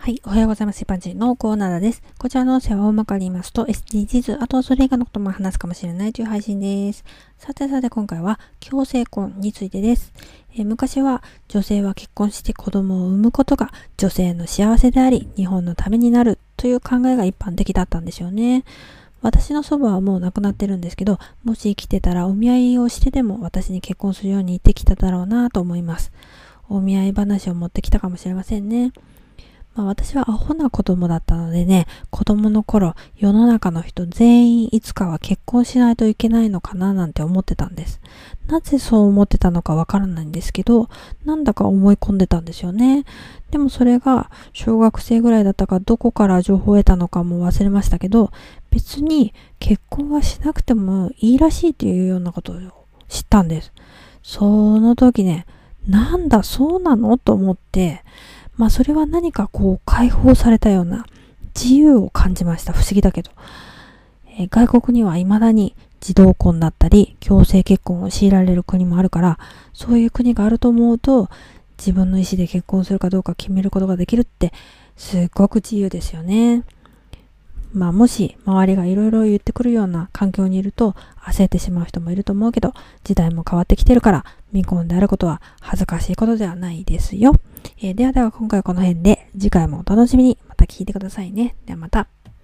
はい。おはようございます。一般人のコーナーです。こちらの音声は大まかに言いますと SDGs、あとそれ以外のことも話すかもしれないという配信です。さてさて今回は強制婚についてです。えー、昔は女性は結婚して子供を産むことが女性の幸せであり、日本のためになるという考えが一般的だったんですよね。私の祖母はもう亡くなってるんですけど、もし生きてたらお見合いをしてでも私に結婚するように言ってきただろうなと思います。お見合い話を持ってきたかもしれませんね。まあ、私はアホな子供だったのでね、子供の頃、世の中の人全員いつかは結婚しないといけないのかななんて思ってたんです。なぜそう思ってたのかわからないんですけど、なんだか思い込んでたんですよね。でもそれが小学生ぐらいだったかどこから情報を得たのかも忘れましたけど、別に結婚はしなくてもいいらしいというようなことを知ったんです。その時ね、なんだそうなのと思って、まあそれは何かこう解放されたような自由を感じました。不思議だけど。えー、外国には未だに児童婚だったり強制結婚を強いられる国もあるから、そういう国があると思うと自分の意思で結婚するかどうか決めることができるってすっごく自由ですよね。まあもし周りがいろいろ言ってくるような環境にいると焦ってしまう人もいると思うけど、時代も変わってきてるから未婚であることは恥ずかしいことではないですよ。えー、ではでは今回はこの辺で次回もお楽しみにまた聞いてくださいね。ではまた。